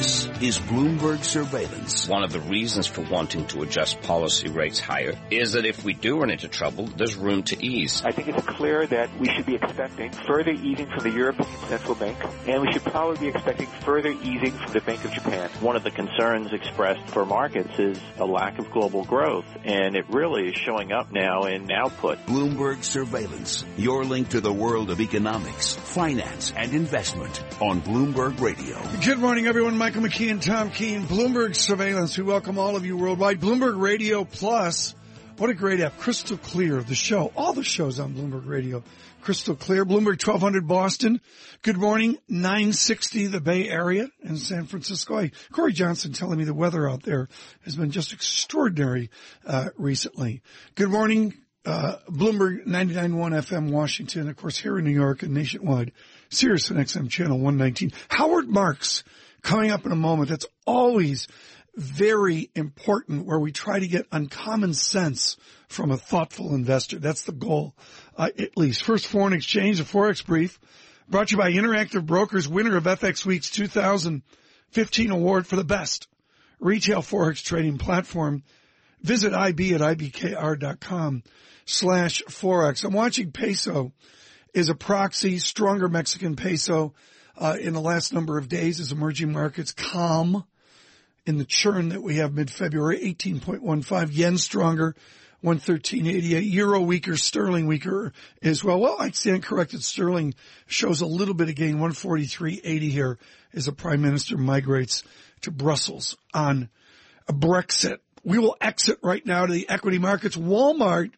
This is Bloomberg Surveillance. One of the reasons for wanting to adjust policy rates higher is that if we do run into trouble, there's room to ease. I think it's clear that we should be expecting further easing from the European Central Bank, and we should probably be expecting further easing from the Bank of Japan. One of the concerns expressed for markets is a lack of global growth, and it really is showing up now in output. Bloomberg Surveillance, your link to the world of economics, finance, and investment on Bloomberg Radio. Good morning, everyone. Michael McKee, Tom Keene, Bloomberg Surveillance. We welcome all of you worldwide. Bloomberg Radio Plus. What a great app. Crystal clear. The show. All the shows on Bloomberg Radio. Crystal clear. Bloomberg 1200 Boston. Good morning. 960 the Bay Area and San Francisco. Hey, Corey Johnson telling me the weather out there has been just extraordinary, uh, recently. Good morning. Uh, Bloomberg 99.1 FM Washington. Of course, here in New York and nationwide. Sirius and XM channel 119. Howard Marks coming up in a moment. That's always very important where we try to get uncommon sense from a thoughtful investor. That's the goal, uh, at least. First foreign exchange, a Forex brief brought to you by Interactive Brokers, winner of FX Week's 2015 award for the best retail Forex trading platform. Visit IB at IBKR.com slash Forex. I'm watching peso is a proxy, stronger Mexican peso, uh, in the last number of days as emerging markets calm in the churn that we have mid-February, 18.15, yen stronger, 113.88, euro weaker, sterling weaker as well. Well, I stand corrected. Sterling shows a little bit of gain, 143.80 here as the prime minister migrates to Brussels on a Brexit. We will exit right now to the equity markets. Walmart,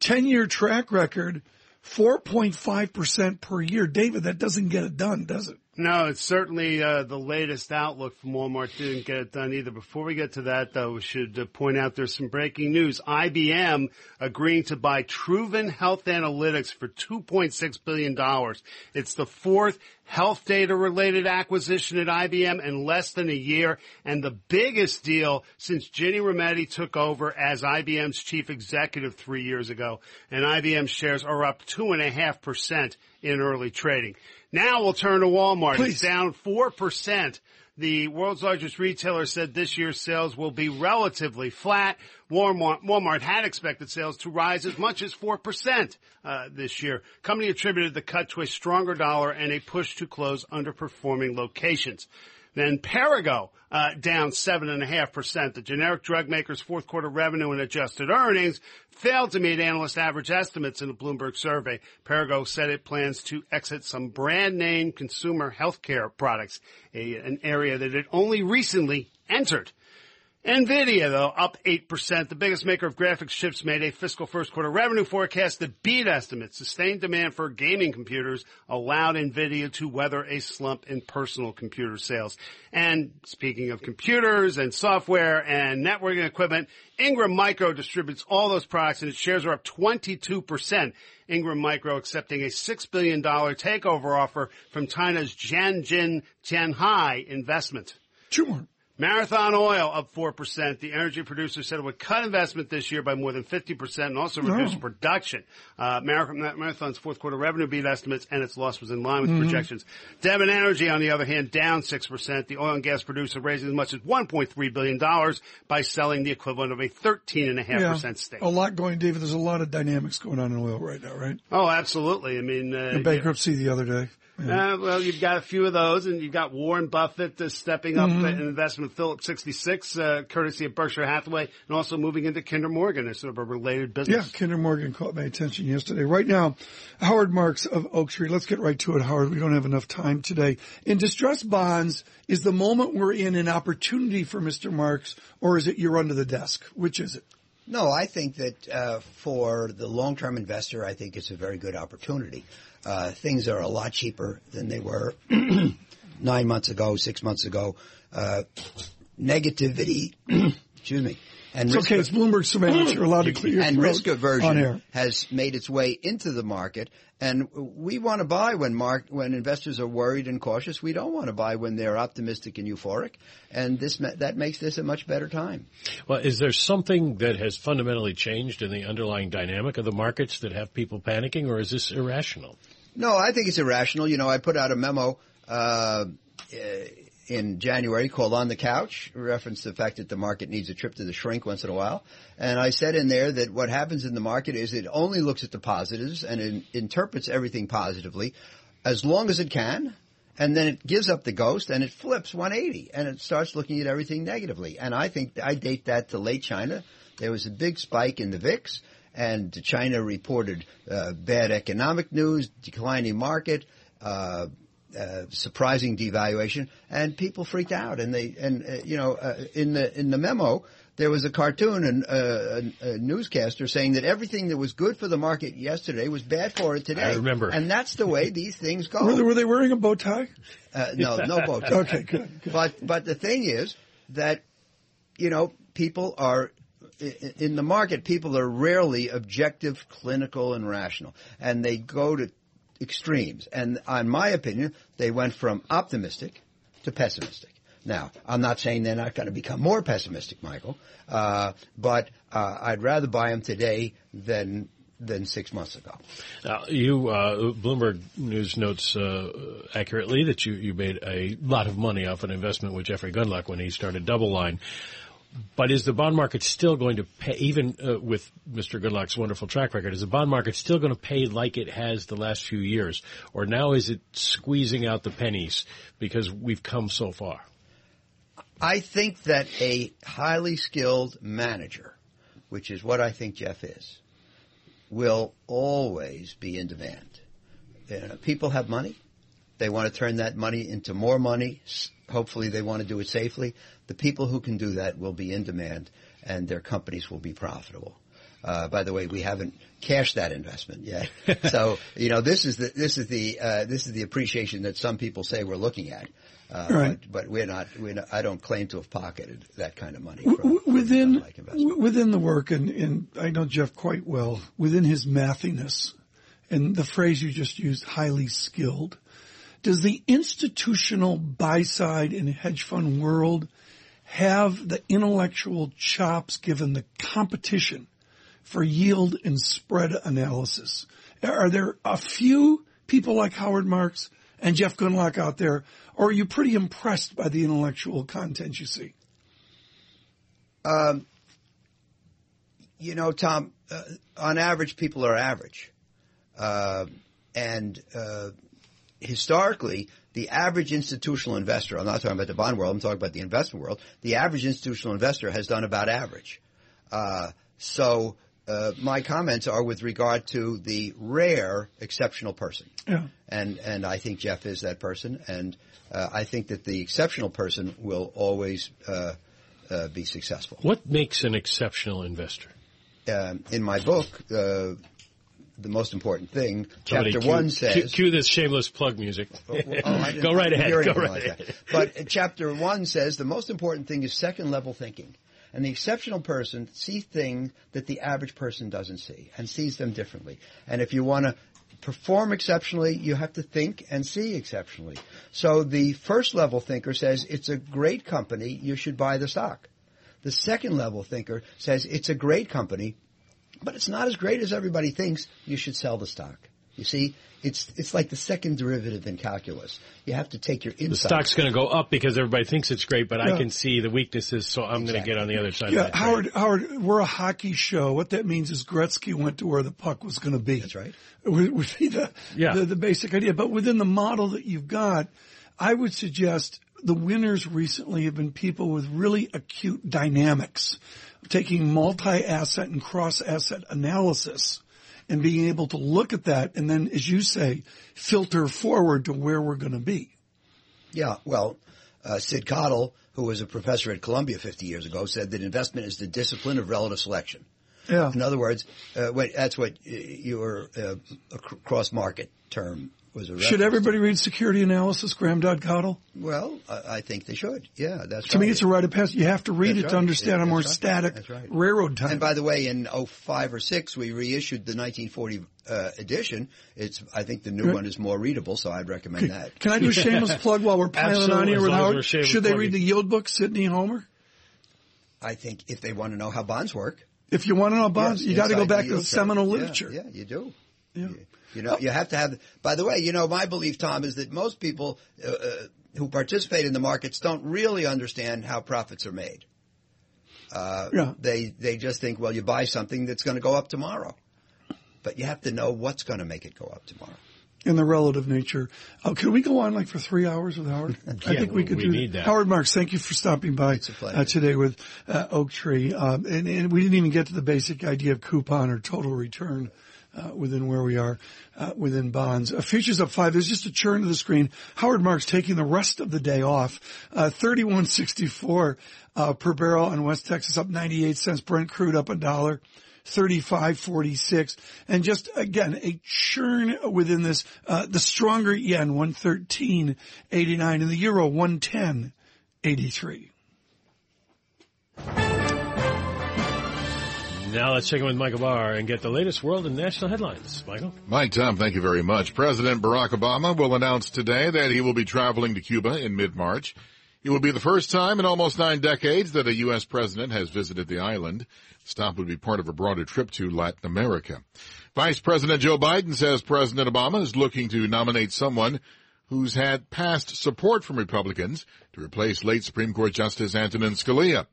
10 year track record, 4.5% per year. David, that doesn't get it done, does it? No, it's certainly uh, the latest outlook from Walmart didn't get it done either. Before we get to that, though, we should uh, point out there's some breaking news. IBM agreeing to buy Truven Health Analytics for $2.6 billion. It's the fourth health data related acquisition at IBM in less than a year and the biggest deal since Ginny Rometty took over as IBM's chief executive three years ago. And IBM shares are up two and a half percent in early trading. Now we'll turn to Walmart. Please. It's down 4%. The world's largest retailer said this year's sales will be relatively flat. Walmart, Walmart had expected sales to rise as much as 4% uh, this year. Company attributed the cut to a stronger dollar and a push to close underperforming locations. Then Perrigo, uh, down seven and a half percent. The generic drug maker's fourth quarter revenue and adjusted earnings failed to meet analyst average estimates in a Bloomberg survey. Perrigo said it plans to exit some brand name consumer healthcare products, a, an area that it only recently entered. Nvidia, though, up 8%. The biggest maker of graphics chips made a fiscal first quarter revenue forecast that beat estimates. Sustained demand for gaming computers allowed Nvidia to weather a slump in personal computer sales. And speaking of computers and software and networking equipment, Ingram Micro distributes all those products and its shares are up 22%. Ingram Micro accepting a $6 billion takeover offer from China's Jiangxin Tianhai investment. More. Marathon Oil up 4%. The energy producer said it would cut investment this year by more than 50% and also reduce Oh. production. Uh, Marathon's fourth quarter revenue beat estimates and its loss was in line with projections. Devon Energy, on the other hand, down 6%. The oil and gas producer raising as much as $1.3 billion by selling the equivalent of a 13.5% stake. A lot going, David. There's a lot of dynamics going on in oil right now, right? Oh, absolutely. I mean, uh, The bankruptcy the other day. Uh, well, you've got a few of those, and you've got Warren Buffett uh, stepping up Mm-hmm. an investment with Phillips 66, uh, courtesy of Berkshire Hathaway, and also moving into Kinder Morgan as sort of a related business. Yeah. Kinder Morgan caught my attention yesterday. Right now, Howard Marks of Oaktree. Let's get right to it, Howard. We don't have enough time today. In distressed bonds, is the moment we're in an opportunity for Mr. Marks, or is it you're under the desk? Which is it? No, I think that uh, for the long-term investor, I think it's a very good opportunity. Uh, things are a lot cheaper than they were nine months ago, six months ago. Uh, negativity, excuse me, and It's okay. It's Bloomberg surveillance. You're allowed to clear your and risk aversion has made its way into the market, and we want to buy when mark when investors are worried and cautious. We don't want to buy when they're optimistic and euphoric, and this that makes this a much better time. Well, is there something that has fundamentally changed in the underlying dynamic of the markets that have people panicking, or is this irrational? No, I think it's irrational. You know, I put out a memo uh, uh, in January called On the Couch, referenced the fact that the market needs a trip to the shrink once in a while. And I said in there that what happens in the market is it only looks at the positives and it interprets everything positively as long as it can. And then it gives up the ghost and it flips 180 and it starts looking at everything negatively. And I think I date that to late China. There was a big spike in the VIX and China reported uh, bad economic news, declining market, uh, uh, surprising devaluation, and people freaked out. And they and uh, you know uh, in the in the memo there was a cartoon and uh, a, a, newscaster saying that everything that was good for the market yesterday was bad for it today. I remember, and that's the way these things go. Were they, were they wearing a bow tie? no, no bow tie. okay, good, good. But but the thing is that you know people are in the market, people are rarely objective, clinical, and rational, and they go to extremes. And in my opinion, they went from optimistic to pessimistic. Now, I'm not saying they're not going to become more pessimistic, Michael, uh, but uh, I'd rather buy them today than than six months ago. Now, you uh, Bloomberg News notes uh, accurately that you you made a lot of money off an investment with Jeffrey Gundlach when he started DoubleLine. But is the bond market still going to pay, even uh, with Mr. Gundlach's wonderful track record, is the bond market still going to pay like it has the last few years? Or now is it squeezing out the pennies because we've come so far? I think that a highly skilled manager, which is what I think Jeff is, will always be in demand. Uh, people have money. They want to turn that money into more money. Hopefully they want to do it safely. The people who can do that will be in demand and their companies will be profitable. Uh, by the way, we haven't cashed that investment yet. so, you know, this is the, this is the, uh, this is the appreciation that some people say we're looking at. Uh, right. but, but, we're not, we're not, I don't claim to have pocketed that kind of money. From, within, from within the work, and, and I know Jeff quite well, within his mathiness, and the phrase you just used, highly skilled, does the institutional buy side in hedge fund world have the intellectual chops given the competition for yield and spread analysis? Are there a few people like Howard Marks and Jeff Gundlach out there, or are you pretty impressed by the intellectual content you see? Um, you know, Tom, uh, on average, people are average. Uh, and uh, historically, the average institutional investor, I'm not talking about the bond world, I'm talking about the investment world, the average institutional investor has done about average. Uh, so uh, my comments are with regard to the rare exceptional person. Yeah. And, and I think Jeff is that person, and uh, I think that the exceptional person will always uh, uh, be successful. What makes an exceptional investor? Um, in my book, uh, the most important thing. Somebody chapter cue, one says. Cue, cue, this shameless plug music. Oh, oh, Go right ahead. Go right like ahead. But chapter one says the most important thing is second level thinking. And the exceptional person sees things that the average person doesn't see and sees them differently. And if you want to perform exceptionally, you have to think and see exceptionally. So the first level thinker says it's a great company, you should buy the stock. The second level thinker says it's a great company, but it's not as great as everybody thinks. You should sell the stock. You see, it's it's like the second derivative in calculus. You have to take your insight. The stock's going to go up because everybody thinks it's great, but yeah. I can see the weaknesses, so I'm exactly. going to get on the other side. Yeah, of that Howard. Howard, we're a hockey show. What that means is Gretzky went to where the puck was going to be. That's right. Would, would be the, yeah. the the basic idea. But within the model that you've got, I would suggest the winners recently have been people with really acute dynamics, taking multi-asset and cross-asset analysis and being able to look at that and then, as you say, filter forward to where we're going to be. Yeah, well, uh, Sid Cottle, who was a professor at Columbia 50 years ago, said that investment is the discipline of relative selection. Yeah. In other words, uh, that's what your uh, cross market term was a Should everybody read security analysis, Graham Dodd Cottle? Well, I, I, think they should. Yeah, that's to right. me, it's a rite of passage. You have to read that's it right. to understand yeah, a more right. static right. railroad time. And by the way, in 05 or 6, we reissued the 1940 uh, edition. It's I think the new Right. one is more readable, so I'd recommend Okay. that. Can I do a shameless plug while we're piling Absolutely, on here as with Howard? Should they plugging. read the yield book, Sidney Homer? I think if they want to know how bonds work, If you want to know bonds, yes, you got to go back to the curve. seminal Yeah, literature. Yeah, you do. Yeah. You know, you have to have. By the way, you know, my belief, Tom, is that most people uh, uh, who participate in the markets don't really understand how profits are made. Uh, Yeah. They they just think, well, you buy something that's going to go up tomorrow, but you have to know what's going to make it go up tomorrow. In the relative nature. Uh, could we go on like for three hours with Howard? I think we could we do need that. Howard Marks, thank you for stopping by uh, today with uh, Oaktree. Um, and, and we didn't even get to the basic idea of coupon or total return. Uh, within where we are, uh, within bonds. Uh, futures up five. There's just a churn to the screen. Howard Marks taking the rest of the day off. Uh, 3164, uh, per barrel on West Texas up 98 cents. Brent crude up a dollar. 35.46 and just again a churn within this uh, the stronger yen 113.89 and the euro 110.83 Now let's check in with Michael Barr and get the latest world and national headlines. Michael? Mike Tom, thank you very much. President Barack Obama will announce today that he will be traveling to Cuba in mid-March. It will be the first time in almost nine decades that a U.S. president has visited the island. The stop would be part of a broader trip to Latin America. Vice President Joe Biden says President Obama is looking to nominate someone who's had past support from Republicans to replace late Supreme Court Justice Antonin Scalia.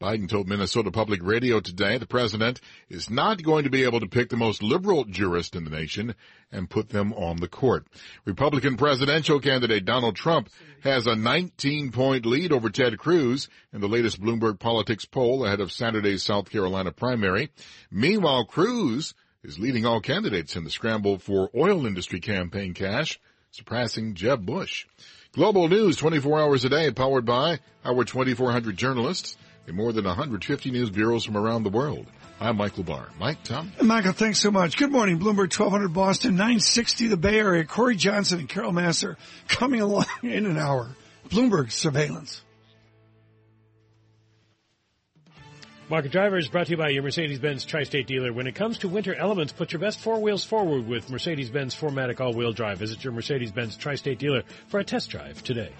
Biden told Minnesota Public Radio today the president is not going to be able to pick the most liberal jurist in the nation and put them on the court. Republican presidential candidate Donald Trump has a 19 point lead over Ted Cruz in the latest Bloomberg Politics poll ahead of Saturday's South Carolina primary. Meanwhile, Cruz is leading all candidates in the scramble for oil industry campaign cash, surpassing Jeb Bush. Global news 24 hours a day powered by our 2400 journalists in more than 150 news bureaus from around the world. I'm Michael Barr. Mike, Tom? Michael, thanks so much. Good morning, Bloomberg 1200 Boston, 960 the Bay Area. Corey Johnson and Carol Masser coming along in an hour. Bloomberg surveillance. Market Driver is brought to you by your Mercedes-Benz Tri-State dealer. When it comes to winter elements, put your best four wheels forward with Mercedes-Benz 4MATIC all-wheel drive. Visit your Mercedes-Benz Tri-State dealer for a test drive today.